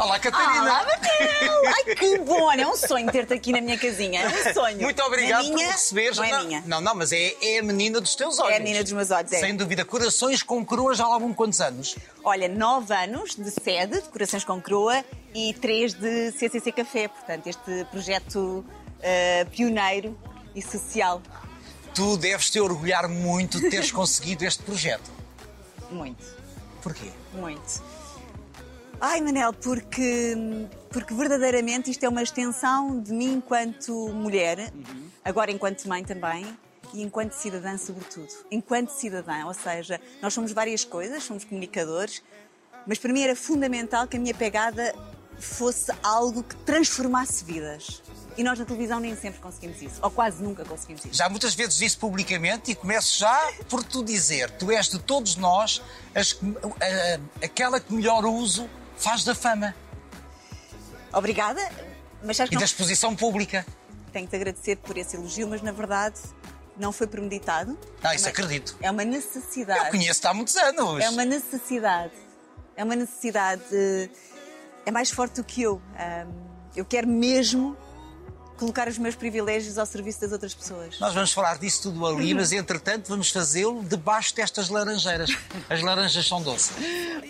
Olá, Catarina. Olá, Manel! Ai, que bom! É um sonho ter-te aqui na minha casinha. É um sonho. Muito obrigado Na minha, por receberes. Não é minha. Não, não, mas é, é a menina dos teus olhos. É a menina dos meus olhos, é. Sem dúvida. Corações com coroa já lá vão quantos anos? Olha, nove anos de sede, de Corações com Croa, e três de CCC Café. Portanto, este projeto eh, pioneiro e social. Tu deves te orgulhar muito de teres conseguido este projeto. Muito. Porquê? Muito. Ai, Manel, porque, porque verdadeiramente isto é uma extensão de mim enquanto mulher, agora enquanto mãe também, e enquanto cidadã, sobretudo. Enquanto cidadã, ou seja, nós somos várias coisas, somos comunicadores, mas para mim era fundamental que a minha pegada fosse algo que transformasse vidas. E nós na televisão nem sempre conseguimos isso, ou quase nunca conseguimos isso. Já muitas vezes disse publicamente e começo já por tu dizer: tu és de todos nós as a- a- aquela que melhor uso faz da fama Obrigada, mas sabes e não da exposição pública. Tenho que te agradecer por esse elogio, mas na verdade não foi premeditado. Ah, isso É uma- acredito. É uma necessidade. Eu conheço-te há muitos anos. É uma necessidade. É uma necessidade. eh, É mais forte do que eu. Eu quero mesmo colocar os meus privilégios ao serviço das outras pessoas. Nós vamos falar disso tudo ali, mas entretanto vamos fazê-lo debaixo destas laranjeiras. As laranjas são doces.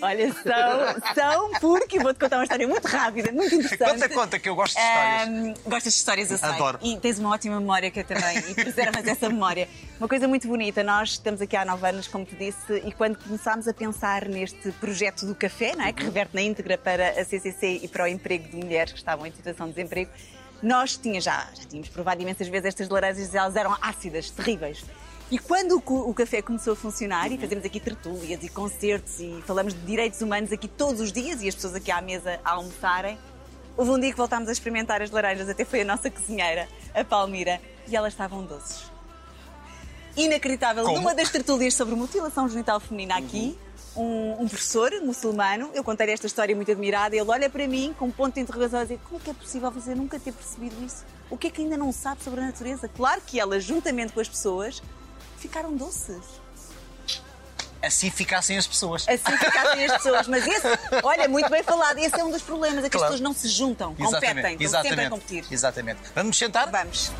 Olha, são, são porque vou-te contar uma história muito rápida, muito interessante. Conta, conta, que eu gosto de histórias. Ahm, gostas de histórias, eu sei. Adoro. E tens uma ótima memória que eu também. E preservas essa memória. Uma coisa muito bonita, nós estamos aqui há nove anos, como te disse, e quando começámos a pensar neste projeto do café, não é? que reverte na íntegra para a CCC e para o emprego de mulheres que estavam em situação de desemprego, nós tinha já, já tínhamos provado imensas vezes estas laranjas e elas eram ácidas, terríveis. E quando o, o café começou a funcionar, e fazemos aqui tertúlias e concertos e falamos de direitos humanos aqui todos os dias e as pessoas aqui à mesa a almoçarem, houve um dia que voltámos a experimentar as laranjas, até foi a nossa cozinheira, a Palmira, e elas estavam doces. Inacreditável. Como? Numa das tertúlias sobre mutilação genital feminina aqui, um, um professor muçulmano, eu contei esta história muito admirada, ele olha para mim com um ponto de interrogação e diz como é que é possível você nunca ter percebido isso? O que é que ainda não sabe sobre a natureza? Claro que ela, juntamente com as pessoas, ficaram doces. Assim ficassem as pessoas. Assim ficassem as pessoas. Mas esse, olha, muito bem falado, esse é um dos problemas, é que Claro. as pessoas não se juntam, competem, estão sempre a competir. Exatamente. Vamos sentar? Vamos.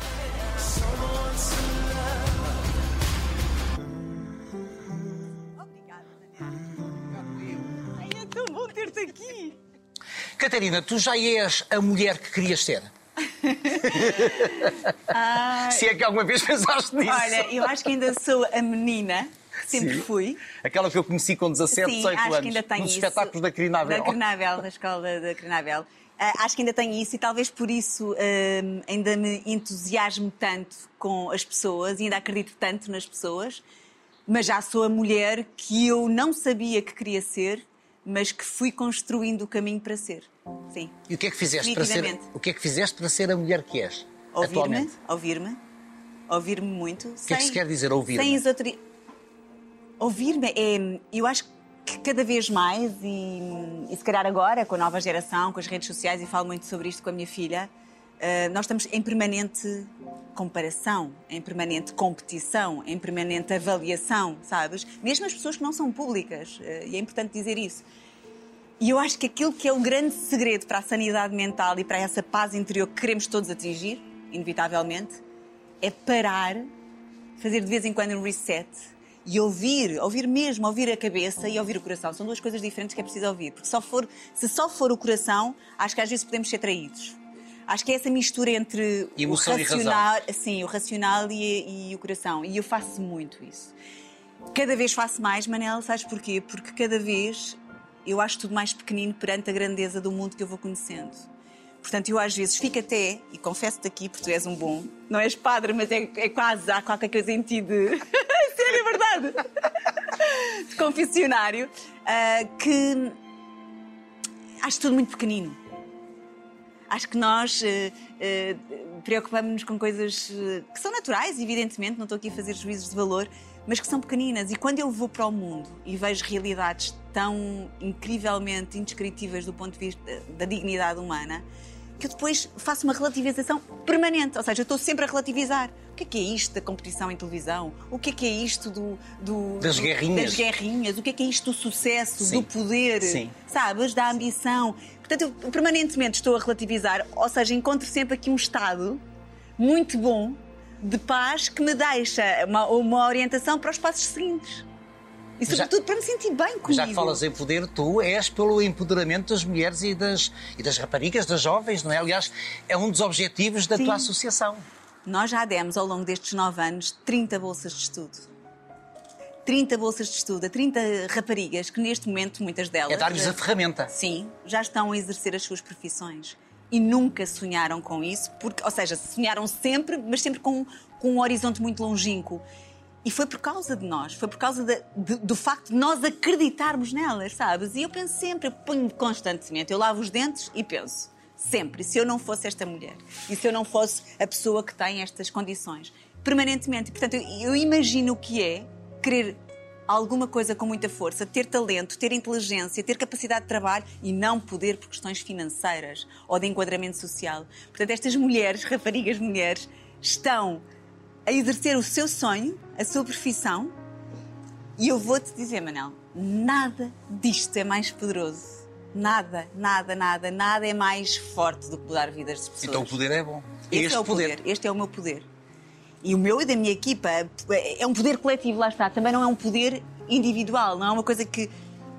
Catarina, tu já és a mulher que querias ser? Se é que alguma vez pensaste nisso. Olha, eu acho que ainda sou a menina sempre Sim. fui. Aquela que eu conheci com 17, Sim, 18 acho anos. que ainda tenho nos isso. espetáculos da Crinabel. Da Crinabel, da escola da Crinabel. Ah, acho que ainda tenho isso e talvez por isso ah, ainda me entusiasmo tanto com as pessoas e ainda acredito tanto nas pessoas. Mas já sou a mulher que eu não sabia que queria ser, mas que fui construindo o caminho para ser. Sim. E o que é que fizeste para ser? O que é que fizeste para ser a mulher que és? Ouvir-me, ouvir-me, ouvir-me muito. O que é que se quer dizer ouvir-me? Sem exoteri... Ouvir-me é. Eu acho que cada vez mais, e, e se calhar agora, com a nova geração, com as redes sociais, e falo muito sobre isto com a minha filha, nós estamos em permanente comparação, em permanente competição, em permanente avaliação, sabes? Mesmo as pessoas que não são públicas, eh, e é importante dizer isso. E eu acho que aquilo que é o grande segredo para a sanidade mental e para essa paz interior que queremos todos atingir, inevitavelmente, é parar, fazer de vez em quando um reset e ouvir, ouvir mesmo, ouvir a cabeça e ouvir o coração. São duas coisas diferentes que é preciso ouvir. Porque só for, se só for o coração, acho que às vezes podemos ser traídos. Acho que é essa mistura entre Emoção o e racional, sim, o racional e, e o coração. E eu faço muito isso. Cada vez faço mais, Manel, sabes porquê? Porque cada vez eu acho tudo mais pequenino perante a grandeza do mundo que eu vou conhecendo. Portanto, eu às vezes fico até, e confesso-te aqui, porque tu és um bom, não és padre, mas é, é quase, há qualquer coisa em ti de. Sério, é verdade! de confessionário, ah, que acho tudo muito pequenino. Acho que nós eh, eh, preocupamos-nos com coisas eh, que são naturais, evidentemente, não estou aqui a fazer juízos de valor, mas que são pequeninas. E quando eu vou para o mundo e vejo realidades tão incrivelmente indescritíveis do ponto de vista da dignidade humana, que eu depois faço uma relativização permanente. Ou seja, eu estou sempre a relativizar. O que é que é isto da competição em televisão? O que é que é isto do, do- Das guerrinhas. das guerrinhas? O que é que é isto do sucesso, Sim. do poder? Sim. Sabes? Da ambição. Portanto, eu permanentemente estou a relativizar, ou seja, encontro sempre aqui um estado muito bom de paz que me deixa uma, uma orientação para os passos seguintes. E já- sobretudo para me sentir bem comigo. Já que falas em poder, tu és pelo empoderamento das mulheres e das, e das raparigas, das jovens, não é? Aliás, é um dos objetivos da Sim. tua associação. Nós já demos ao longo destes nove anos 30 bolsas de estudo. 30 bolsas de estudo a 30 raparigas que neste momento, muitas delas. É dar-lhes a ferramenta. Sim, já estão a exercer as suas profissões. E nunca sonharam com isso, porque, ou seja, sonharam sempre, mas sempre com, com um horizonte muito longínquo. E foi por causa de nós, foi por causa da- de- do facto de nós acreditarmos nelas, sabes? E eu penso sempre, eu ponho constantemente, eu lavo os dentes e penso, sempre, se eu não fosse esta mulher e se eu não fosse a pessoa que tem estas condições, permanentemente. Portanto, eu, eu imagino o que é querer alguma coisa com muita força, ter talento, ter inteligência, ter capacidade de trabalho e não poder por questões financeiras ou de enquadramento social. Portanto, estas mulheres, raparigas mulheres, estão a exercer o seu sonho, a sua profissão, e eu vou-te dizer, Manel, nada disto é mais poderoso. Nada, nada, nada, nada é mais forte do que mudar vidas de pessoas. Então o poder é bom. Este este é o poder. Este é o meu poder. E o meu e da minha equipa é um poder coletivo, lá está. Também não é um poder individual, não é uma coisa que.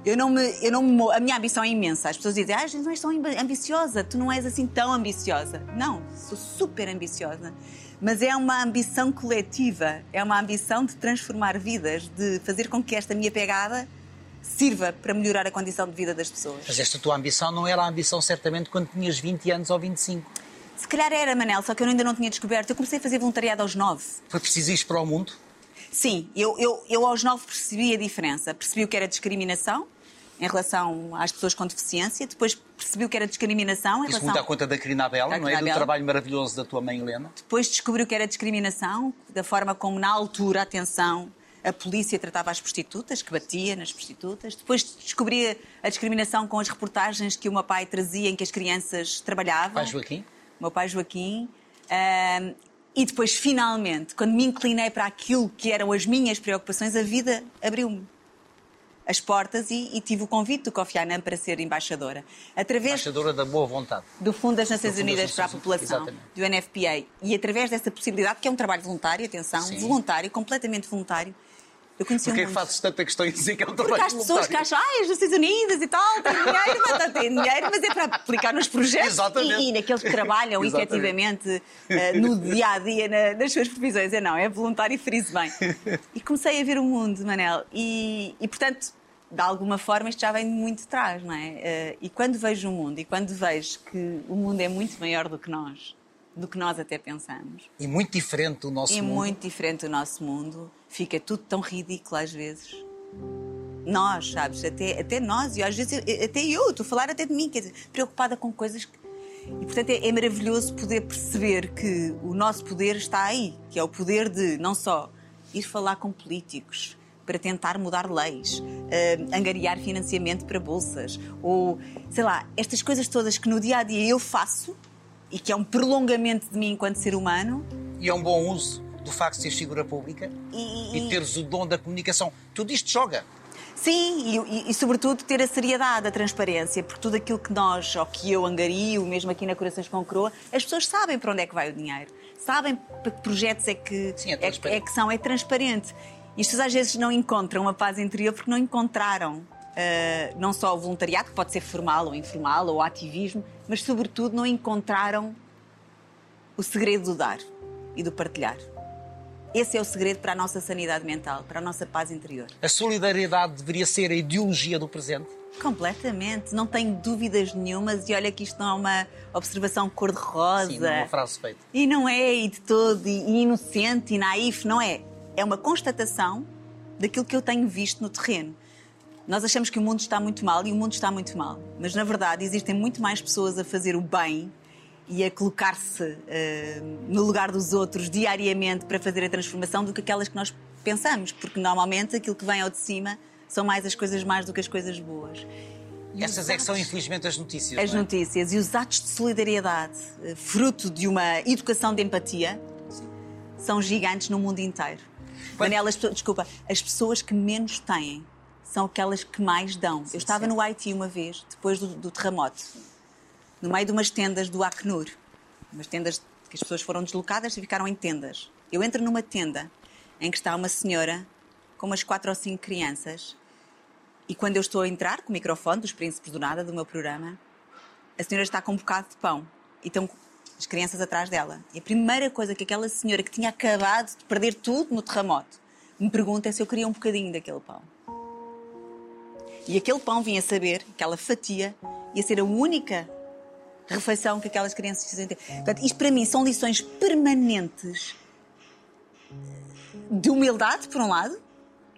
Eu não me, eu não me, a minha ambição é imensa. As pessoas dizem, ah, não és tão amb- ambiciosa, tu não és assim tão ambiciosa. Não, sou super ambiciosa. Mas é uma ambição coletiva, é uma ambição de transformar vidas, de fazer com que esta minha pegada sirva para melhorar a condição de vida das pessoas. Mas esta tua ambição não era a ambição certamente quando tinhas 20 anos ou 25. Se calhar era, Manel, só que eu ainda não tinha descoberto. Eu comecei a fazer voluntariado aos nove. Foi preciso ir para o mundo? Sim, eu, eu, eu aos nove percebi a diferença. Percebi o que era discriminação em relação às pessoas com deficiência, depois percebi o que era discriminação em Isso relação... muito à conta da Carina Bela, Da não é? Do trabalho maravilhoso da tua mãe Helena. Depois descobri o que era discriminação, da forma como, na altura, atenção, a polícia tratava as prostitutas, que batia nas prostitutas. Depois descobri a discriminação com as reportagens que o meu pai trazia em que as crianças trabalhavam. Pai Joaquim? Meu pai Joaquim. Ahm, e depois, finalmente, quando me inclinei para aquilo que eram as minhas preocupações, a vida abriu-me as portas e, e tive o convite do Kofi Annan para ser embaixadora. Através Embaixadora da boa vontade. do Fundo das Nações Do Fundo das Unidas para a População, exatamente. do NFPA, e através dessa possibilidade, que é um trabalho voluntário, atenção, Sim. voluntário, completamente voluntário, eu conheci Porquê o é que fazes tanta questão em dizer que é um Porque trabalho há as pessoas que acham, ah, as Nações Unidas e tal, têm dinheiro, mas dinheiro, mas é para aplicar nos projetos e, e naqueles que trabalham efetivamente eh, no dia a dia na- nas suas profissões. É não, é voluntário e friso bem. E comecei a ver o mundo, Manel, e, e portanto. De alguma forma isto já vem de muito de trás, não é? Eh, E quando vejo o mundo e quando vejo que o mundo é muito maior do que nós, do que nós até pensamos, E muito diferente do nosso é mundo. muito diferente do nosso mundo, fica tudo tão ridículo às vezes. Nós, sabes, até, até nós, e às vezes até eu, estou a falar até de mim, quer dizer, preocupada com coisas que. E portanto é, é maravilhoso poder perceber que o nosso poder está aí, que é o poder de não só ir falar com políticos para tentar mudar leis, eh, angariar financiamento para bolsas, ou sei lá, estas coisas todas que no dia a dia eu faço e que é um prolongamento de mim enquanto ser humano, E é um bom uso do facto de seres figura pública E- e teres o dom da comunicação. Tudo isto joga. Sim, e, e- e, sobretudo ter a seriedade, a transparência, porque tudo aquilo que nós, ou que eu angario, mesmo aqui na Corações com Croa, as pessoas sabem para onde é que vai o dinheiro, sabem para que projetos é que, Sim, é é, é que são, é transparente. E as pessoas às vezes não encontram a paz interior porque não encontraram ah, não só o voluntariado, que pode ser formal ou informal, ou ativismo, mas sobretudo não encontraram o segredo do dar e do partilhar. Esse é o segredo para a nossa sanidade mental, para a nossa paz interior. A solidariedade deveria ser a ideologia do presente. Completamente, não tenho dúvidas nenhumas e olha que isto não é uma observação cor-de-rosa. Sim, não é uma frase feita. E não é e de todo, e inocente e naif, não é. É uma constatação daquilo que eu tenho visto no terreno. Nós achamos que o mundo está muito mal e o mundo está muito mal. Mas na verdade existem muito mais pessoas a fazer o bem e a colocar-se eh, no lugar dos outros diariamente para fazer a transformação do que aquelas que nós pensamos. Porque normalmente aquilo que vem ao de cima são mais as coisas más do que as coisas boas. E Essas é que são, infelizmente, as notícias. as é? notícias e os atos de solidariedade, eh, fruto de uma educação de empatia, são gigantes no mundo inteiro. Manela, as pessoas- desculpa, as pessoas que menos têm são aquelas que mais dão. Eu estava no Haiti uma vez, depois do, do terremoto, no meio de umas tendas do Acnur. Umas tendas que as pessoas foram deslocadas e ficaram em tendas. Eu entro numa tenda em que está uma senhora com umas quatro ou cinco crianças e quando eu estou a entrar com o microfone dos Príncipes do Nada, do meu programa, a senhora está com um bocado de pão e estão as crianças atrás dela. E a primeira coisa que aquela senhora que tinha acabado de perder tudo no terremoto me pergunta é se eu queria um bocadinho daquele pão. E aquele pão vinha saber, aquela fatia, ia ser a única refeição que aquelas crianças precisam ter. Portanto, isto para mim são lições permanentes de humildade, por um lado,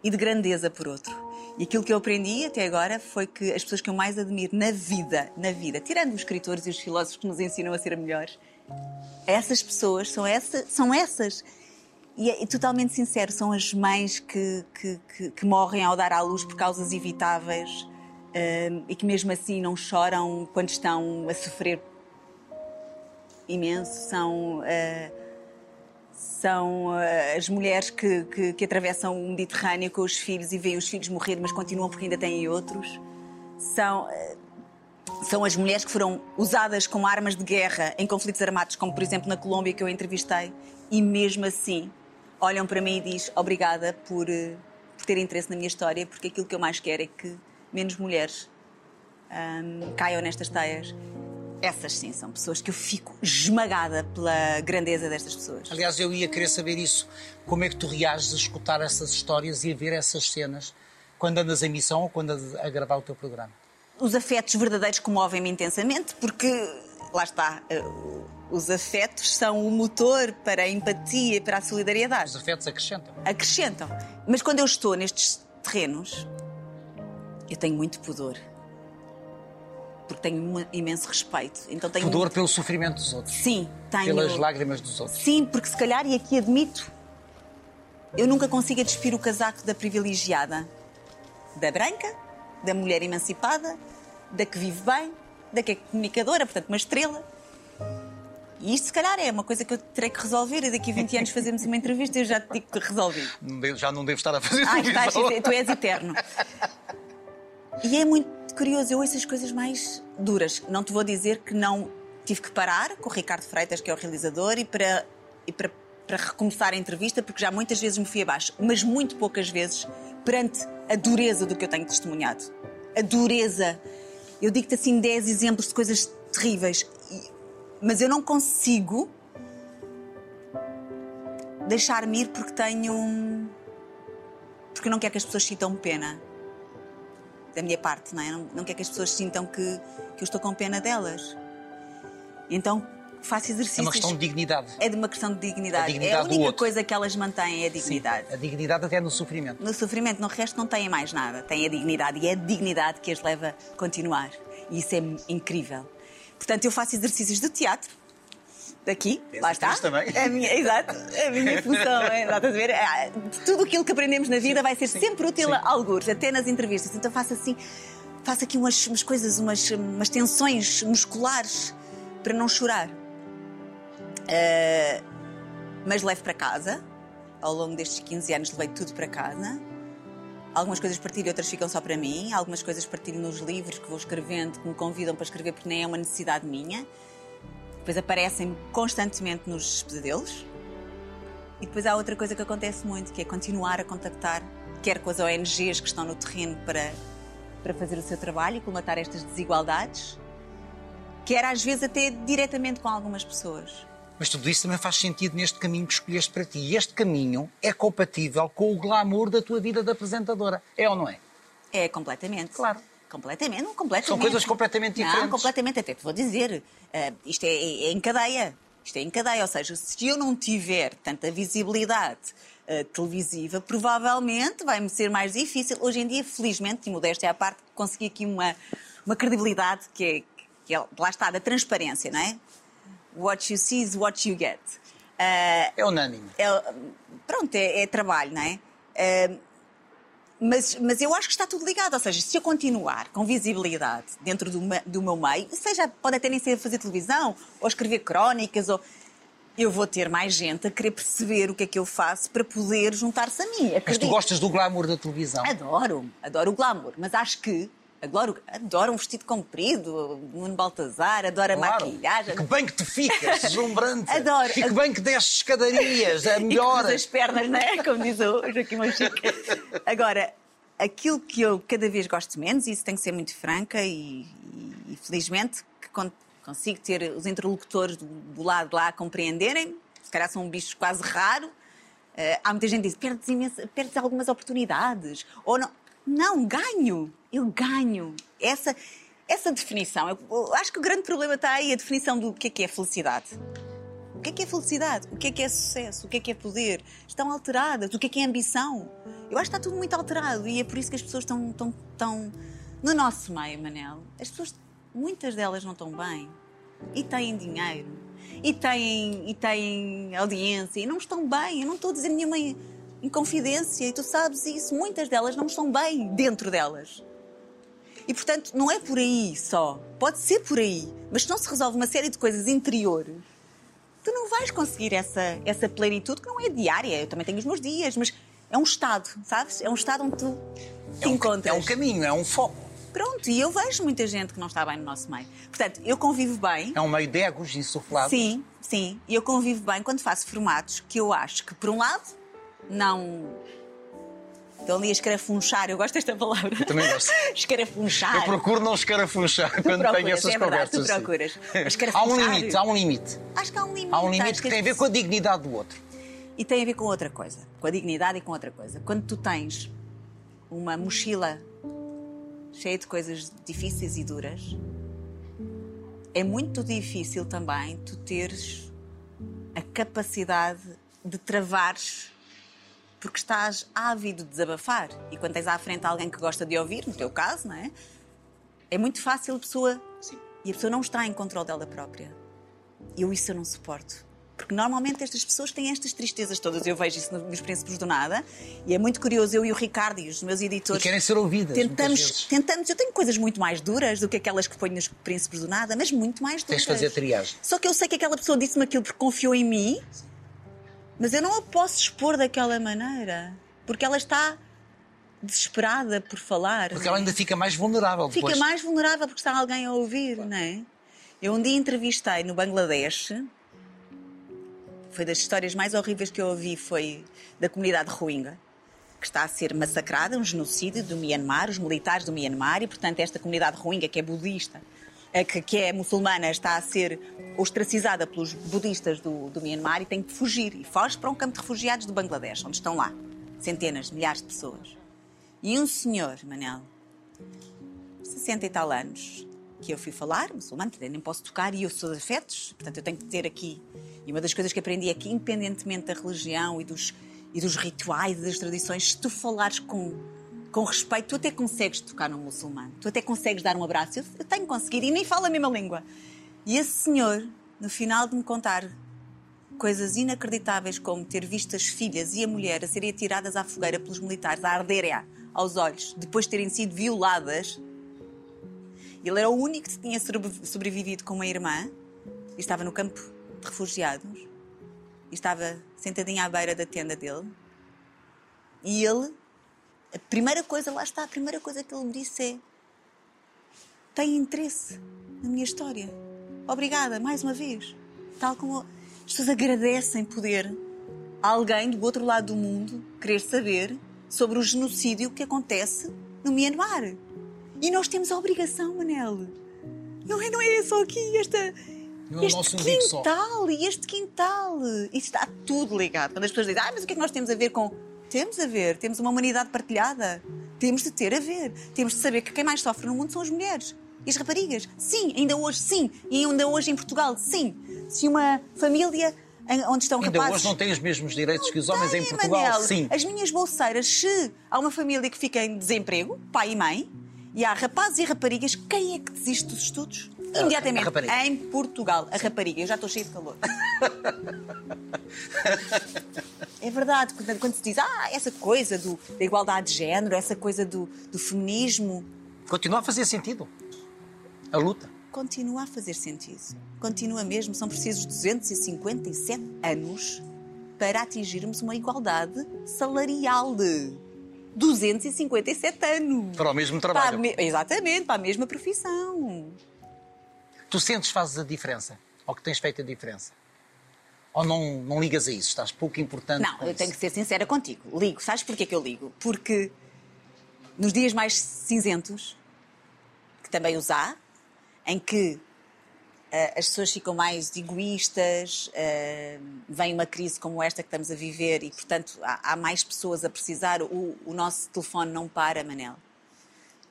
e de grandeza, por outro. E aquilo que eu aprendi até agora foi que as pessoas que eu mais admiro na vida, na vida, tirando os escritores e os filósofos que nos ensinam a ser melhores, essas pessoas são, essa, são essas. E é totalmente sincero, são as mães que, que, que, que morrem ao dar à luz por causas evitáveis uh, e que mesmo assim não choram quando estão a sofrer imenso. São. Uh, são uh, as mulheres que, que, atravessam o Mediterrâneo com os filhos e veem os filhos morrer, mas continuam porque ainda têm outros. São, uh, são as mulheres que foram usadas como armas de guerra em conflitos armados, como por exemplo na Colômbia que eu entrevistei, e mesmo assim olham para mim e dizem obrigada por, uh, por ter interesse na minha história, porque aquilo que eu mais quero é que menos mulheres um, caiam nestas teias essas sim são pessoas que eu fico esmagada pela grandeza destas pessoas. Aliás, eu ia querer saber isso. Como é que tu reages a escutar essas histórias e a ver essas cenas quando andas em missão ou quando a gravar o teu programa? Os afetos verdadeiros comovem-me intensamente porque, lá está, eh, os afetos são o motor para a empatia e para a solidariedade. Os afetos acrescentam. Acrescentam. Mas quando eu estou nestes terrenos, eu tenho muito pudor porque tenho um imenso respeito. Então tenho Pudor muito... pelo sofrimento dos outros. Sim, tenho. Pelas lágrimas dos outros. Sim, porque se calhar, e aqui admito, eu nunca consigo despir o casaco da privilegiada, da branca, da mulher emancipada, da que vive bem, da que é comunicadora, portanto, uma estrela. E isto, se calhar, é uma coisa que eu terei que resolver e daqui a 20 anos fazemos uma entrevista e eu já te digo que resolvi. Já não devo estar a fazer ah, estás, tu és eterno. E é muito curioso, eu ouço as coisas mais duras. Não te vou dizer que não tive que parar com o Ricardo Freitas, que é o realizador, e para, e para, para recomeçar a entrevista, porque já muitas vezes me fui abaixo, mas muito poucas vezes perante a dureza do que eu tenho testemunhado. A dureza. Eu digo-te assim 10 exemplos de coisas terríveis, mas eu não consigo deixar-me ir porque tenho. porque não quero que as pessoas sintam pena da minha parte, não é? Não, não quero que as pessoas sintam que, que eu estou com pena delas. Então faço exercícios. É uma questão de dignidade. É de uma questão de dignidade. A dignidade é a única coisa que elas mantêm é a dignidade. Sim, a dignidade até no sofrimento. No sofrimento, no resto não têm mais nada. Têm a dignidade e é a dignidade que as leva a continuar. E isso é incrível. Portanto, eu faço exercícios de teatro daqui, lá está. Também. A minha, exato, a minha função. É, a ver? É, tudo aquilo que aprendemos na vida sim, vai ser sim, sempre útil sim. a alguns, até nas entrevistas. Então faço assim, faço aqui umas, umas coisas, umas, umas tensões musculares para não chorar. Uh, mas levo para casa. Ao longo destes 15 anos levei tudo para casa. Algumas coisas partilho, outras ficam só para mim. Algumas coisas partilho nos livros que vou escrevendo, que me convidam para escrever, porque nem é uma necessidade minha. Depois aparecem constantemente nos pesadelos. E depois há outra coisa que acontece muito, que é continuar a contactar, quer com as ONGs que estão no terreno para, para fazer o seu trabalho e colmatar estas desigualdades, quer às vezes até diretamente com algumas pessoas. Mas tudo isso também faz sentido neste caminho que escolheste para ti. E este caminho é compatível com o glamour da tua vida de apresentadora. É ou não é? É, completamente. Claro. Completamente, não, completamente. São coisas completamente diferentes. Não, completamente. Até te vou dizer, uh, isto é, é, é, em cadeia. Isto é em cadeia. Ou seja, se eu não tiver tanta visibilidade uh, televisiva, provavelmente vai-me ser mais difícil. Hoje em dia, felizmente, e modéstia à parte, consegui aqui uma, uma credibilidade que é, que é, lá está, da transparência, não é? What you see is what you get. Uh, é unânime. É, pronto, é, é, trabalho, não é? Uh, mas, mas eu acho que está tudo ligado. Ou seja, se eu continuar com visibilidade dentro do, do meu meio, seja, pode até nem ser fazer televisão, ou escrever crónicas, ou eu vou ter mais gente a querer perceber o que é que eu faço para poder juntar-se a mim. Acredito. Mas tu gostas do glamour da televisão? Adoro, adoro o glamour, mas acho que Adoro, adoro um vestido comprido, Nuno Baltazar, adoro a Claro. maquilhagem. Que bem que te ficas, deslumbrante. Adoro. E que bem que desces escadarias, é melhor. as pernas, não é? Como diz o Joaquim Monchique. Agora, aquilo que eu cada vez gosto menos, e isso tem que ser muito franca, e, e- e felizmente que con- consigo ter os interlocutores do, do lado de lá a compreenderem, se calhar são um bicho quase raro. Eh, há muita gente que diz: perdes, perdes algumas oportunidades. Ou não. Não, ganho. Eu ganho. Essa, essa definição, eu, acho que o grande problema está aí, a definição do que é que é felicidade. O que é que é felicidade? O que é que é sucesso? O que é que é poder? Estão alteradas. O que é que é ambição? Eu acho que está tudo muito alterado e é por isso que as pessoas estão tão, tão... no nosso meio, Manel. As pessoas, muitas delas não estão bem e têm dinheiro e têm, e têm audiência e não estão bem. Eu não estou a dizer nenhuma inconfidência e tu sabes isso. Muitas delas não estão bem dentro delas. E portanto, não é por aí só. Pode ser por aí, mas se não se resolve uma série de coisas interiores tu não vais conseguir essa, essa plenitude que não é diária. Eu também tenho os meus dias, mas é um estado, sabes? É um estado onde tu te É um, encontras. é um caminho, é um foco. Pronto, e eu vejo muita gente que não está bem no nosso meio. Portanto, eu convivo bem. É um meio de egos insuflados. Sim, sim. E eu convivo bem quando faço formatos que eu acho que, por um lado, não. Estão ali a escarafunchar, eu gosto desta palavra. Eu também gosto. escarafunchar. Eu procuro não escarafunchar Tu quando procuras, tenho essas é verdade, conversas. tu sim. procuras. Mas Há um limite, há um limite. Acho que há um limite. Há um limite que tem a ver com a dignidade do outro. E tem a ver com outra coisa, com a dignidade e com outra coisa. Quando tu tens uma mochila cheia de coisas difíceis e duras, é muito difícil também tu teres a capacidade de travares porque estás ávido de desabafar. E quando tens à frente alguém que gosta de ouvir, no teu caso, não é? É muito fácil a pessoa. E a pessoa não está em controle dela própria. E eu isso eu não suporto. Porque normalmente estas pessoas têm estas tristezas todas. Eu vejo isso no- nos Príncipes do Nada. E é muito curioso, eu e o Ricardo e os meus E editores. querem ser ouvidas. Tentamos, tentamos, eu tenho coisas muito mais duras do que aquelas que ponho nos Príncipes do Nada, mas muito mais duras. Tens de fazer triagem. Só que eu sei que aquela pessoa disse-me aquilo porque confiou em mim, mas eu não a posso expor daquela maneira, porque ela está desesperada por falar. Porque ela ainda fica mais vulnerável Fica depois. mais vulnerável porque está alguém a ouvir, não é? Eu um dia entrevistei no Bangladesh, foi das histórias mais horríveis que eu ouvi, foi da comunidade Rohingya, que está a ser massacrada, um genocídio do Myanmar, os militares do Myanmar, e portanto esta comunidade Rohingya, que é budista, que, que é muçulmana, está a ser ostracizada pelos budistas do, do Myanmar e tem que fugir. E foge para um campo de refugiados do Bangladesh, onde estão lá centenas, milhares de pessoas. E um senhor, Manel, 60 e tal anos que eu fui falar, muçulmano, nem posso tocar e eu sou de afetos, portanto eu tenho que ter aqui. E uma das coisas que aprendi é que, independentemente da religião e dos, e dos rituais e das tradições, se tu falares com, com respeito, tu até consegues tocar num muçulmano, tu até consegues dar um abraço. Eu, eu tenho que conseguir e nem falo a mesma língua. E esse senhor, no final de me contar coisas inacreditáveis como ter visto as filhas e a mulher a serem atiradas à fogueira pelos militares, a arderem aos olhos, depois de terem sido violadas. Ele era o único que tinha sobre- sobrevivido com uma irmã e estava no campo de refugiados e estava sentadinha à beira da tenda dele. E ele, a primeira coisa, lá está, a primeira coisa que ele me disse é: tem interesse na minha história. Obrigada, mais uma vez. Tal como as pessoas agradecem poder a alguém do outro lado do mundo querer saber sobre o genocídio que acontece no Myanmar. E nós temos a obrigação, Manel. Não é, não é só aqui esta. Não é este quintal e este quintal. Isto está tudo ligado. Quando as pessoas dizem, ah, mas o que é que nós temos a ver com. Temos a ver, temos uma humanidade partilhada. Temos de ter a ver. Temos de saber que quem mais sofre no mundo são as mulheres. E as raparigas. Sim, ainda hoje, sim. E ainda hoje em Portugal, sim. Se uma família em- onde estão Ainda rapazes. hoje não têm os mesmos direitos que os homens em Tem, Portugal. Manel. Sim. As minhas bolseiras, se há uma família que fica em desemprego, pai e mãe, e há rapazes e raparigas, quem é que desiste dos estudos? Imediatamente. Em Portugal, a rapariga. Eu já estou cheia de calor. É verdade, quando, quando se diz, ah, essa coisa do, da igualdade de género, essa coisa do, do feminismo, Continua a fazer sentido. A luta. continua a fazer sentido. Continua mesmo, são precisos 257 anos para atingirmos uma igualdade salarial. 257 anos. Para o mesmo Para trabalho. me- Exatamente, para a mesma profissão. Tu sentes que fazes a diferença? Ou que tens feito a diferença? Ou não, não ligas a isso? Estás pouco importante Não, eu isso? tenho que ser sincera contigo. Ligo. Sabes porquê que eu ligo? Porque nos dias mais cinzentos, que também os há, em que ah, as pessoas ficam mais egoístas, ah, vem uma crise como esta que estamos a viver e, portanto, há, mais pessoas a precisar, o, o nosso telefone não para, Manel.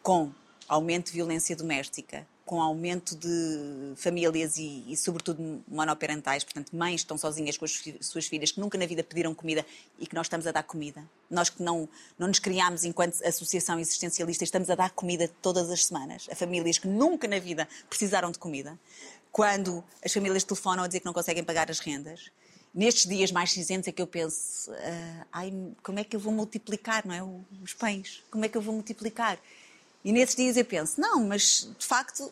Com aumento de violência doméstica, com aumento de famílias e, e, sobretudo, monoparentais, portanto, mães estão sozinhas com as suas filhas, que nunca na vida pediram comida e que nós estamos a dar comida. Nós que não, não nos criámos enquanto associação existencialista, estamos a dar comida todas as semanas a famílias que nunca na vida precisaram de comida. Quando as famílias telefonam a dizer que não conseguem pagar as rendas, nestes dias mais cinzentos é que eu penso, ah, ai, como é que eu vou multiplicar, não é? Os pães, como é que eu vou multiplicar? E nesses dias eu penso, não, mas de facto,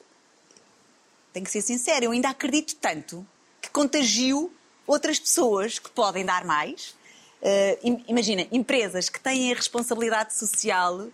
tenho que ser sincera, eu ainda acredito tanto que contagio outras pessoas que podem dar mais. Im- imagina, empresas que têm a responsabilidade social,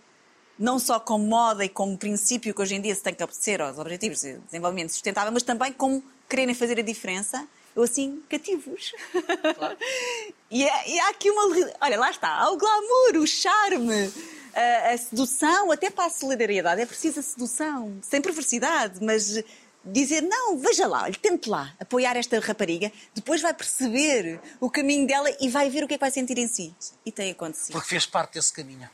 não só como moda e como princípio que hoje em dia se tem que obedecer aos Objetivos de Desenvolvimento Sustentável, mas também como quererem fazer a diferença, eu assim cativo-os. e, é- e há aqui uma. Olha, lá está, há o glamour, o charme, a, a sedução, até para a solidariedade é preciso a sedução, sem perversidade, mas dizer não, veja lá, olha, tente lá apoiar esta rapariga, depois vai perceber o caminho dela e vai ver o que é que vai sentir em si. E tem acontecido. Porque fez parte desse caminho.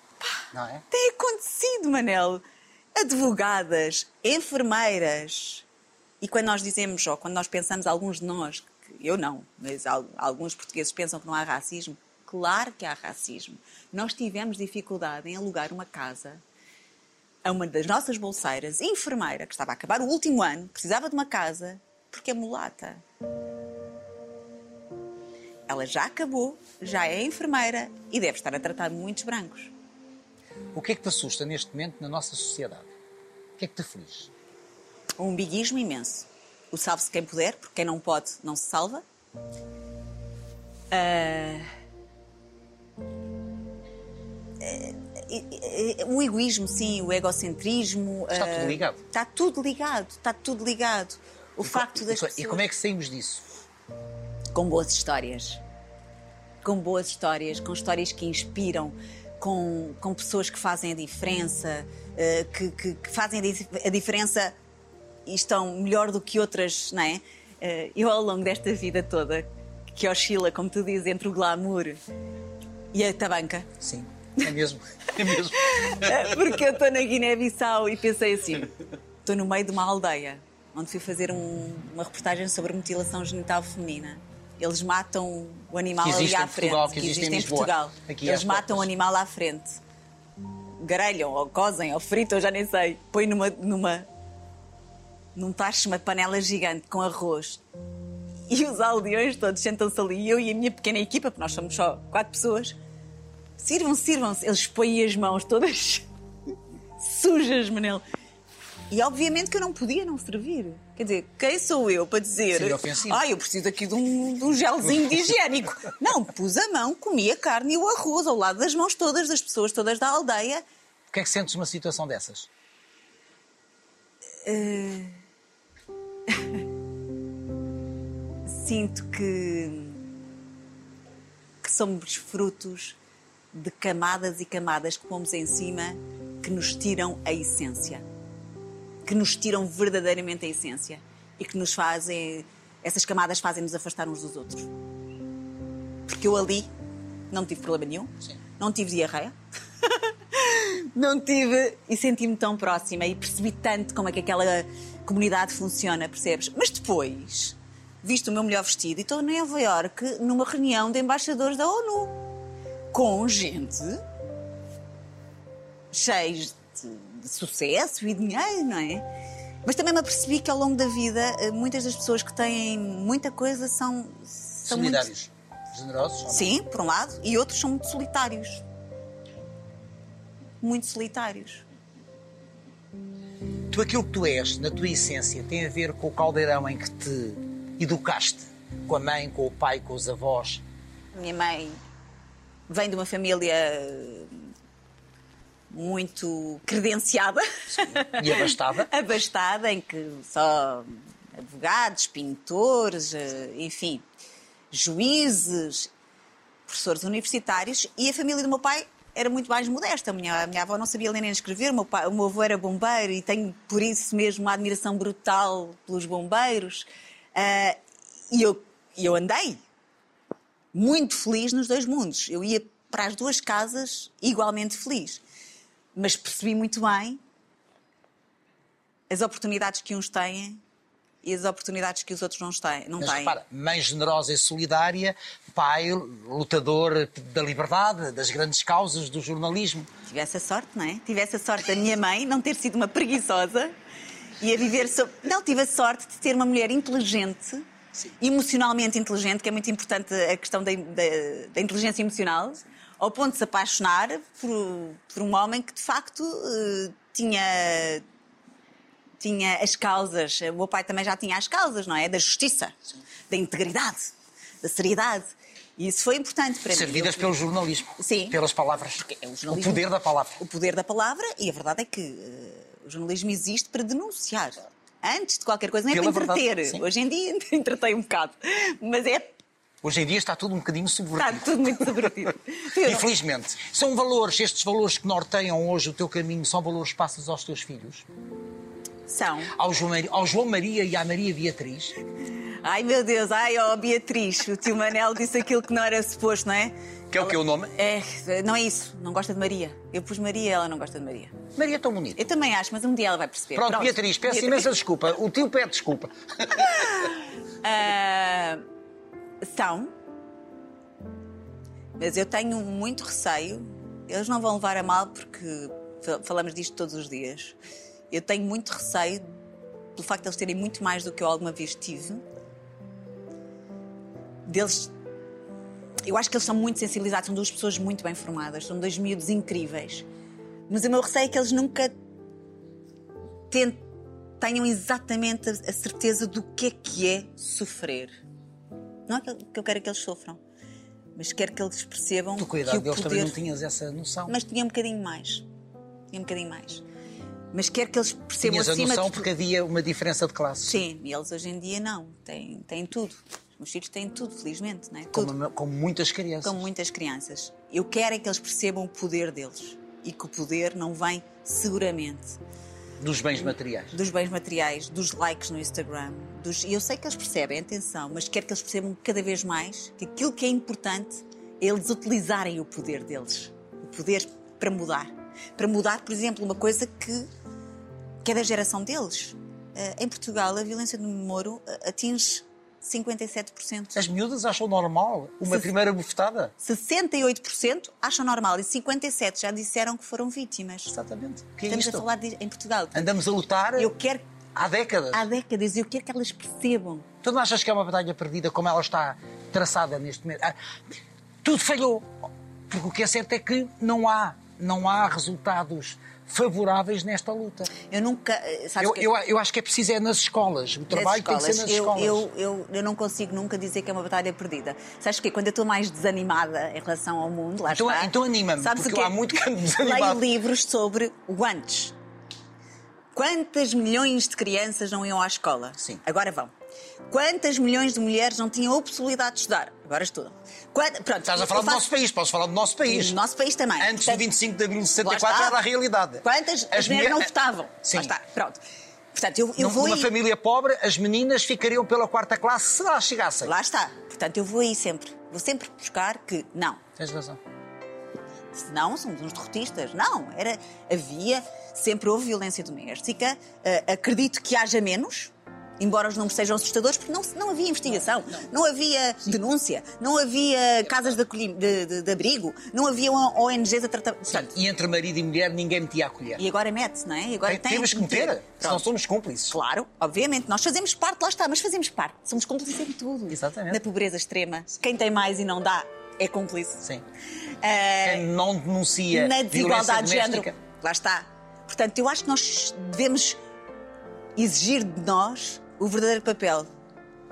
Não é? Tem acontecido, Manel. Advogadas, enfermeiras. E quando nós dizemos, ou quando nós pensamos, alguns de nós, eu não, mas al- alguns portugueses pensam que não há racismo, claro que há racismo. Nós tivemos dificuldade em alugar uma casa a uma das nossas bolseiras, enfermeira, que estava a acabar o último ano, precisava de uma casa, porque é mulata. Ela já acabou, já é enfermeira e deve estar a tratar muitos brancos. O que é que te assusta neste momento na nossa sociedade? O que é que te aflige? um umbiguismo imenso. O salve-se quem puder, porque quem não pode não se salva. Eh, o egoísmo, sim, o egocentrismo. Está tudo ligado. Está tudo ligado, está tudo ligado. O facto das E co- pessoas... E como é que saímos disso? com boas histórias. Com boas histórias, com histórias que inspiram, com, com pessoas que fazem a diferença, eh, que, que- que fazem a diferença e estão melhor do que outras, não é? Eh, eu, ao longo desta vida toda, que oscila, como tu dizes, entre o glamour e a tabanca, Sim, é mesmo. É mesmo. Porque eu estou na Guiné-Bissau e pensei assim: estou no meio de uma aldeia onde fui fazer um- uma reportagem sobre mutilação genital feminina. Eles matam o animal Que ali à frente, Portugal, que existe em em. Portugal. Aqui Eles matam o animal à frente, grelham ou cozem ou fritam, já nem sei. Põem numa, numa num tacho, uma panela gigante com arroz. E os aldeões todos sentam-se ali, eu e a minha pequena equipa, porque nós somos só quatro pessoas, sirvam, sirvam-se. Eles põem as mãos todas sujas, Manel. E obviamente que eu não podia não servir. Quer dizer, quem sou eu para dizer. Ah, eu preciso aqui de um, de um gelzinho de higiênico. Não, pus a mão, comi a carne e o arroz ao lado das mãos todas, das pessoas todas da aldeia. O que é que sentes numa situação dessas? sinto que, que somos frutos de camadas e camadas que pomos em cima que nos tiram a essência. Que nos tiram verdadeiramente a essência. E que nos fazem. Essas camadas fazem-nos afastar uns dos outros. Porque eu ali não tive problema nenhum, Sim. não tive diarreia, não tive e senti-me tão próxima e percebi tanto como é que aquela comunidade funciona, percebes? Mas depois, visto o meu melhor vestido, e estou em Nova Iorque numa reunião de embaixadores da ONU com gente cheios de, sucesso e dinheiro, não é? Mas também me apercebi que ao longo da vida eh, muitas das pessoas que têm muita coisa são, são muito- Solidários? Generosos? ou não? Sim, por um lado, e outros são muito solitários. Muito solitários. Tu, aquilo que tu és, na tua essência, tem a ver com o caldeirão em que te educaste? Com a mãe, com o pai, com os avós? Minha mãe vem de uma família eh, muito credenciada. E abastada. abastada, em que só advogados, pintores, eh, enfim, juízes, professores universitários e a família do meu pai era muito mais modesta. A minha, a minha avó não sabia ler nem escrever, o meu, pai, o meu avô era bombeiro e tenho por isso mesmo uma admiração brutal pelos bombeiros. Uh, e eu, eu andei muito feliz nos dois mundos. Eu ia para as duas casas igualmente feliz. Mas percebi muito bem as oportunidades que uns têm e as oportunidades que os outros não têm. Não Mas têm. repara, mãe generosa e solidária, pai lutador da liberdade, das grandes causas do jornalismo. Tivesse a sorte, não é? Tivesse a sorte da minha mãe não ter sido uma preguiçosa e a viver. So... Não, tive a sorte de ter uma mulher inteligente, Sim. emocionalmente inteligente, que é muito importante a questão da, da, da inteligência emocional, ao ponto de se apaixonar por, por um homem que de facto uh, tinha tinha as causas, o meu pai também já tinha as causas, não é? Da justiça, Sim. da integridade, da seriedade. E isso foi importante para Servidas mim. Servidas pelo jornalismo. Sim. Pelas palavras. É o, o, poder da palavra. O poder da palavra, e a verdade é que uh, o jornalismo existe para denunciar. Antes de qualquer coisa, não é Pela para entreter. Hoje em dia entretei um bocado. Mas é Hoje em dia está tudo um bocadinho subvertido. Está tudo muito subvertido. Infelizmente. São valores, estes valores que norteiam hoje o teu caminho, são valores que passas aos teus filhos? São. Ao João, Maria, ao João Maria e à Maria Beatriz? Ai meu Deus, ai ó oh, Beatriz, o tio Manel disse aquilo que não era suposto, não é? Que é o que o nome? É, não é isso, não gosta de Maria. Eu pus Maria, ela não gosta de Maria. Maria é tão bonita. Eu também acho, mas um dia ela vai perceber. Pronto, Pronto. Beatriz, peço Beatriz. imensa desculpa. O tio pede desculpa. uh, são. Mas eu tenho muito receio. Eles não vão levar a mal porque falamos disto todos os dias. Eu tenho muito receio pelo facto de eles terem muito mais do que eu alguma vez tive. Deles. Eu acho que eles são muito sensibilizados, são duas pessoas muito bem formadas, são dois miúdos incríveis. Mas o meu receio é que eles nunca tenham exatamente a certeza do que é que é sofrer. Não é que eu quero que eles sofram, mas quero que eles percebam tu, cuidado, que o poder... também não tinhas essa noção. Mas tinha um bocadinho mais. Tinha um bocadinho mais mas quer que eles percebam Tinhas acima a noção de... porque havia uma diferença de classe. Sim, e eles hoje em dia não, têm, têm tudo. Os meus filhos têm tudo, felizmente, não é? Tudo. Como, como muitas crianças. Como muitas crianças. Eu quero é que eles percebam o poder deles e que o poder não vem seguramente dos bens materiais. Dos bens materiais, dos likes no Instagram. Dos... Eu sei que eles percebem, atenção, mas quero que eles percebam cada vez mais que aquilo que é importante é eles utilizarem o poder deles. O poder para mudar. Para mudar, por exemplo, uma coisa que que é da geração deles. Eh, em Portugal, a violência do Moro eh, atinge 57%. As miúdas acham normal uma Se... primeira bufetada? 68% acham normal e 57% já disseram que foram vítimas. Exatamente. Que é Estamos isto? a falar de, em Portugal. Andamos a lutar eu quero, há décadas. Há décadas e eu quero que elas percebam. Tu não achas que é uma batalha perdida como ela está traçada neste momento? Ah, tudo falhou. Porque o que é certo é que não há, não há resultados favoráveis nesta luta. Eu nunca. Eh, eu, que... eu, eu, acho que é preciso é nas escolas. O trabalho escolas. tem que ser nas eu, escolas. Eu, eu, eu não consigo nunca dizer que é uma batalha perdida. Sabes que quando eu estou mais desanimada em relação ao mundo, lá então, está. Então anima-me, porque que há muito que desanimado. Leio livros sobre o antes. Quantas milhões de crianças não iam à escola? Sim. Agora vão. Quantas milhões de mulheres não tinham a possibilidade de estudar? Agora estudam. Quant... Pronto, Estás a falar do nosso país, posso falar do nosso país. Do nosso país também. Antes Portanto, do 25 de abril de 64 era a realidade. Quantas as mulheres não votavam? Sim. está. Pronto. Portanto, eu, eu Numa família pobre, as meninas ficariam pela quarta classe se lá chegassem. Lá está. Portanto, eu vou aí sempre. Vou sempre buscar que não. Tens razão. Não, somos uns derrotistas. Não, era, havia, sempre houve violência doméstica. Uh, acredito que haja menos, embora os números sejam assustadores, porque não, não havia investigação, não, não. não havia Sim. denúncia, não havia casas de, de, de, abrigo, não havia ONGs a tratar. Portanto, e entre marido e mulher ninguém metia a colher. E agora mete-se, não é? E agora tem, temos que meter, senão somos cúmplices. Claro, obviamente, nós fazemos parte, lá está, mas fazemos parte, somos cúmplices em tudo. Exatamente. Na pobreza extrema, quem tem mais e não dá é cúmplice. Sim. Uh, quem não denuncia na desigualdade de género, lá está. Portanto, eu acho que nós devemos exigir de nós o verdadeiro papel,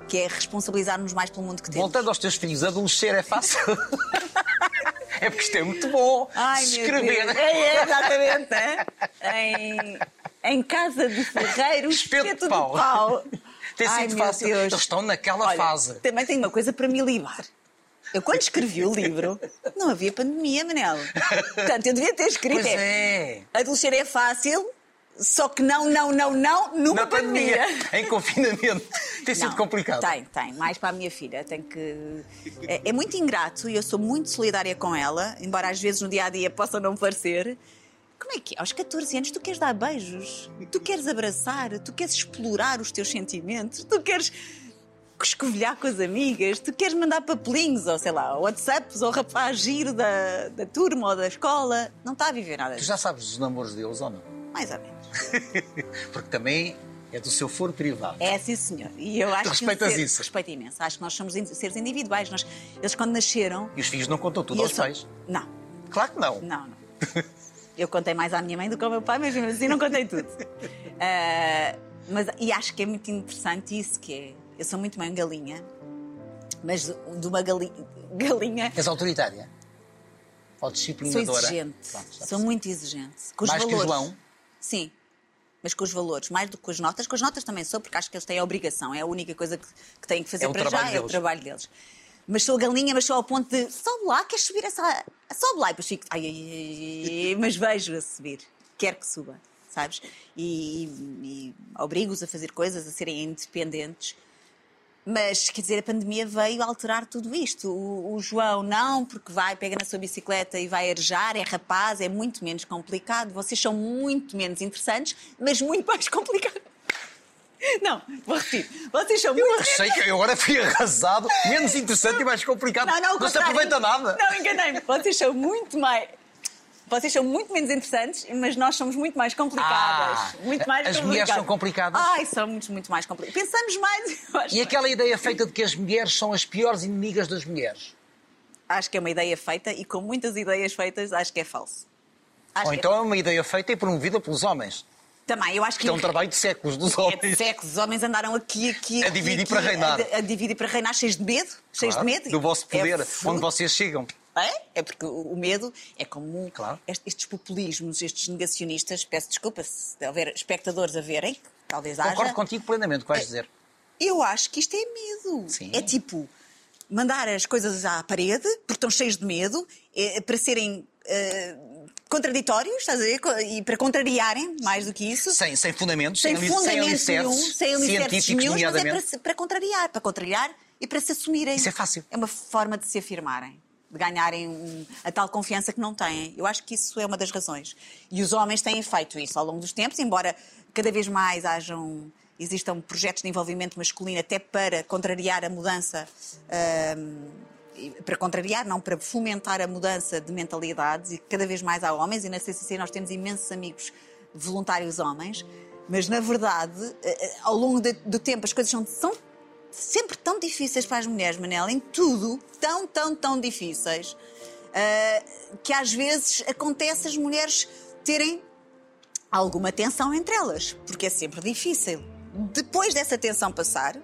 que é responsabilizar-nos mais pelo mundo que temos. Voltando aos teus filhos, adolescer é fácil? É porque isto é muito bom. Ai, Escrever. É, é, exatamente. é. Em, em casa de ferreiro, Espeto de espeto de pau. pau. Tem Ai, sido fácil. Deus. Eles estão naquela Olha, fase. Também tenho uma coisa para me livrar. Eu, quando escrevi o livro, não havia pandemia, Manel. Portanto, eu devia ter escrito. Pois é. Adolescer é fácil, só que não, não, não, não, numa Na pandemia, pandemia. em confinamento. Tem sido complicado. Tem, tem. Mais para a minha filha. Tem que... É, é muito ingrato e eu sou muito solidária com ela, embora às vezes no dia a dia possa não parecer. Como é que é? Aos 14 anos tu queres dar beijos, tu queres abraçar, tu queres explorar os teus sentimentos, tu queres escovilhar com as amigas, tu queres mandar papelinhos, ou sei lá, WhatsApps, ou rapaz giro da, da turma ou da escola. Não está a viver nada Tu já sabes os namoros deles ou não? Mais ou menos. Porque também é do seu foro privado. É, sim, senhor. E eu acho respeitas que ser- isso? Respeito imenso. Acho que nós somos seres individuais. Nós, eles, quando nasceram. E os filhos não contam tudo aos sou- pais. Não, Claro que não. não, não. Eu contei mais à minha mãe do que ao meu pai, mas mesmo assim não contei tudo. Ah, mas, e acho que é muito interessante isso, que é. Eu sou muito mãe galinha, mas de uma gali- galinha. És autoritária? Ou Sou disciplinadora? exigente. Pronto, sou muito exigente. Com os Mais que o valores. João? Sim. Mas com os valores, mais do que com as notas. Com as notas também sou, porque acho que eles têm a obrigação. É a única coisa que, que têm que fazer É para já, trabalho é o deles. trabalho deles. Mas sou galinha, mas sou ao ponto de sobe lá, queres subir essa. Sobe lá. E depois fico. Ai, ai, ai, mas vejo a subir. Quero que suba, sabes? E, e obrigo-os a fazer coisas, a serem independentes. Mas, quer dizer, a pandemia veio alterar tudo isto. O, o João não, porque vai, pega na sua bicicleta e vai arejar, é rapaz, é muito menos complicado. Vocês são muito menos interessantes, mas muito mais complicados. Não, vou repetir. Vocês são muito Achei que eu agora fui arrasado, menos interessante e mais complicado. Não, não, não se aproveita nada. Não, enganei-me. Vocês são muito mais. Vocês são muito menos interessantes, mas nós somos muito mais complicadas. Ah, muito mais as mulheres são complicadas? Ai, somos muito mais complicadas. Pensamos mais. E aquela ideia feita de que as mulheres são as piores inimigas das mulheres? Acho que é uma ideia feita e com muitas ideias feitas, acho que é falso. Acho Ou é- então é uma ideia feita e promovida pelos homens? Também, eu acho que. Que é um trabalho de séculos dos É de homens. séculos. Os homens andaram aqui, aqui. A dividir aqui, para reinar. A, a dividir para reinar, cheios de medo. Cheios Claro, de medo. Do vosso É poder, fruto- onde vocês chegam. É? É porque o medo é como Claro. est- estes populismos, estes negacionistas. Peço desculpa se houver espectadores a verem, talvez haja. Concordo contigo plenamente, o que vais dizer. Eu acho que isto é medo. Sim. É tipo mandar as coisas à parede, porque estão cheios de medo, é, para serem eh, contraditórios, estás a ver? E para contrariarem, mais do que isso. Sem, sem fundamentos, sem ali- fundamento alicerces nenhum, sem alicerces nenhum, mas é para, para contrariar, para contrariar e para se assumirem. Isso é fácil. É uma forma de se afirmarem, de ganharem a tal confiança que não têm. Eu acho que isso é uma das razões. E os homens têm feito isso ao longo dos tempos, embora cada vez mais hajam existam projetos de envolvimento masculino até para contrariar a mudança e para contrariar, não para fomentar a mudança de mentalidades e cada vez mais há homens e na CCC nós temos imensos amigos voluntários homens, mas na verdade eh, eh, ao longo do tempo as coisas são, são sempre tão difíceis para as mulheres, Manela, em tudo, tão, tão, tão difíceis, eh, que às vezes acontece as mulheres terem alguma tensão entre elas, porque é sempre difícil. Depois dessa tensão passar,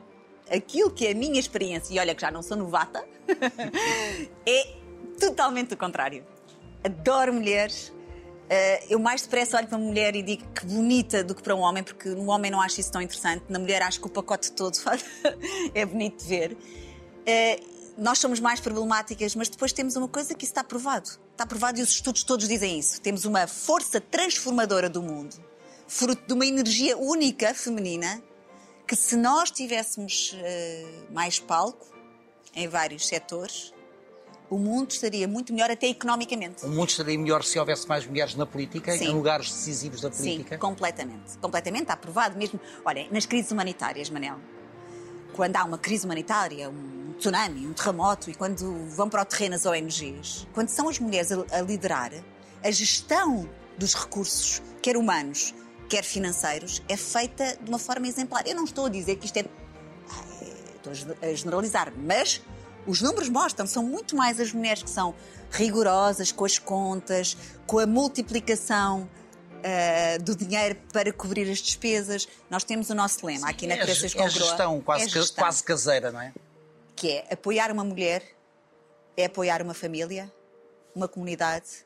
aquilo que é a minha experiência, e olha que já não sou novata, é totalmente o contrário. Adoro mulheres. Eh, eu mais depressa olho para uma mulher e digo que bonita do que para um homem, porque no homem não acho isso tão interessante. Na mulher acho que o pacote todo é bonito de ver. Eh, nós somos mais problemáticas, mas depois temos uma coisa que isso está provado. Está provado e os estudos todos dizem isso. Temos uma força transformadora do mundo, fruto de uma energia única feminina, que se nós tivéssemos eh, mais palco em vários setores, o mundo estaria muito melhor até economicamente. O mundo estaria melhor se houvesse mais mulheres na política, Sim. em lugares decisivos da Sim, política. completamente. Completamente, está provado mesmo. Olha, nas crises humanitárias, Manel, quando há uma crise humanitária, um tsunami, um terremoto, e quando vão para o terreno as ONGs, quando são as mulheres a, a liderar, a gestão dos recursos, quer humanos, quer financeiros, é feita de uma forma exemplar. Eu não estou a dizer que isto é. Ah, é- Estou a generalizar, mas os números mostram, são muito mais as mulheres que são rigorosas com as contas, com a multiplicação ah, do dinheiro para cobrir as despesas. Nós temos o nosso lema aqui na é, Crianças é com a gestão, quase, é gestão, quase caseira, não é? que é apoiar uma mulher, é apoiar uma família, uma comunidade,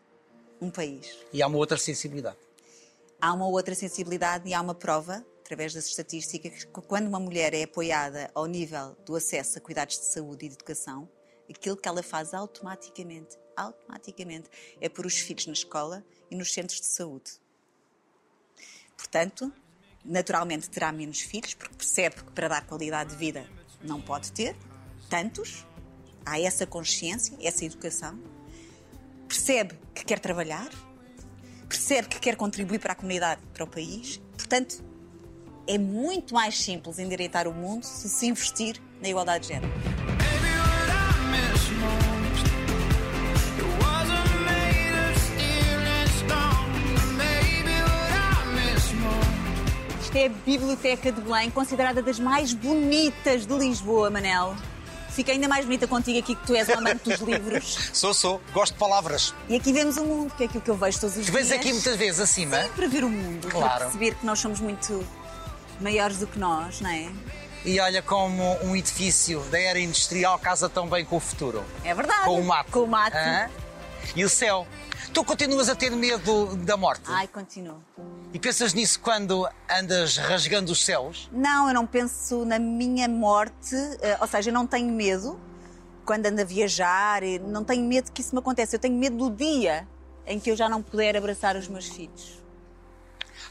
um país. E há uma outra sensibilidade. Há uma outra sensibilidade e há uma prova, através das estatísticas, que quando uma mulher é apoiada ao nível do acesso a cuidados de saúde e de educação, aquilo que ela faz automaticamente, automaticamente, é pôr os filhos na escola e nos centros de saúde. Portanto, naturalmente terá menos filhos, porque percebe que para dar qualidade de vida não pode ter tantos, há essa consciência, essa educação, percebe que quer trabalhar, percebe que quer contribuir para a comunidade, para o país, portanto, é muito mais simples endireitar o mundo se se investir na igualdade de género. Isto é a Biblioteca de Belém, considerada das mais bonitas de Lisboa, Manel. Fica ainda mais bonita contigo aqui que tu és o amante dos livros. Sou, sou. Gosto de palavras. E aqui vemos o mundo, que é aquilo que eu vejo todos os Tu dias. vês aqui muitas vezes acima. Para ver o mundo, para Claro. perceber que nós somos muito maiores do que nós, não é? E olha como um edifício da era industrial casa tão bem com o futuro. É verdade. Com o mato. Com o mato. Hã? E o céu. Tu continuas a ter medo da morte? Ai, continuo. E pensas nisso quando andas rasgando os céus? Não, eu não penso na minha morte, eh, ou seja, eu não tenho medo quando ando a viajar, eh, não tenho medo que isso me aconteça. Eu tenho medo do dia em que eu já não puder abraçar os meus filhos.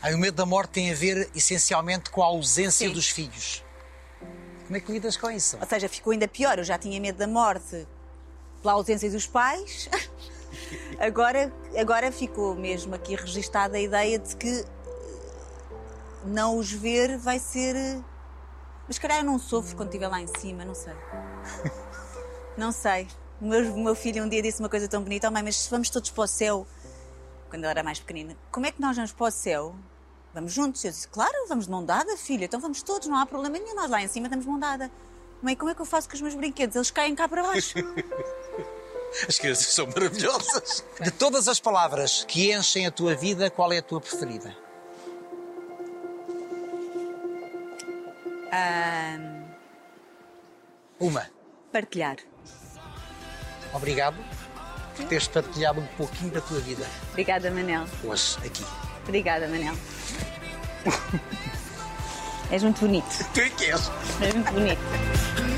Aí o medo da morte tem a ver essencialmente com a ausência Sim. dos filhos. Como é que lidas com isso? Ou seja, ficou ainda pior. Eu já tinha medo da morte pela ausência dos pais. Agora, agora ficou mesmo aqui registada a ideia de que eh, não os ver vai ser. eh, Mas calhar eu não sofro quando estiver lá em cima, não sei. Não sei. O meu, o meu filho um dia disse uma coisa tão bonita: oh, mãe, mas se vamos todos para o céu, quando ele era mais pequenina, como é que nós vamos para o céu? Vamos juntos? Eu disse: claro, vamos de mão dada, filha, então vamos todos, não há problema nenhum, nós lá em cima estamos de mão dada. Mãe, como é que eu faço com os meus brinquedos? Eles caem cá para baixo. As crianças são maravilhosas. De todas as palavras que enchem a tua vida, qual é a tua preferida? Ahm, Uma. partilhar. Obrigado por teres partilhado um pouquinho da tua vida Obrigada, Manel. hoje aqui. Obrigada, Manel. És muito bonito. Tu é que és. És muito bonito.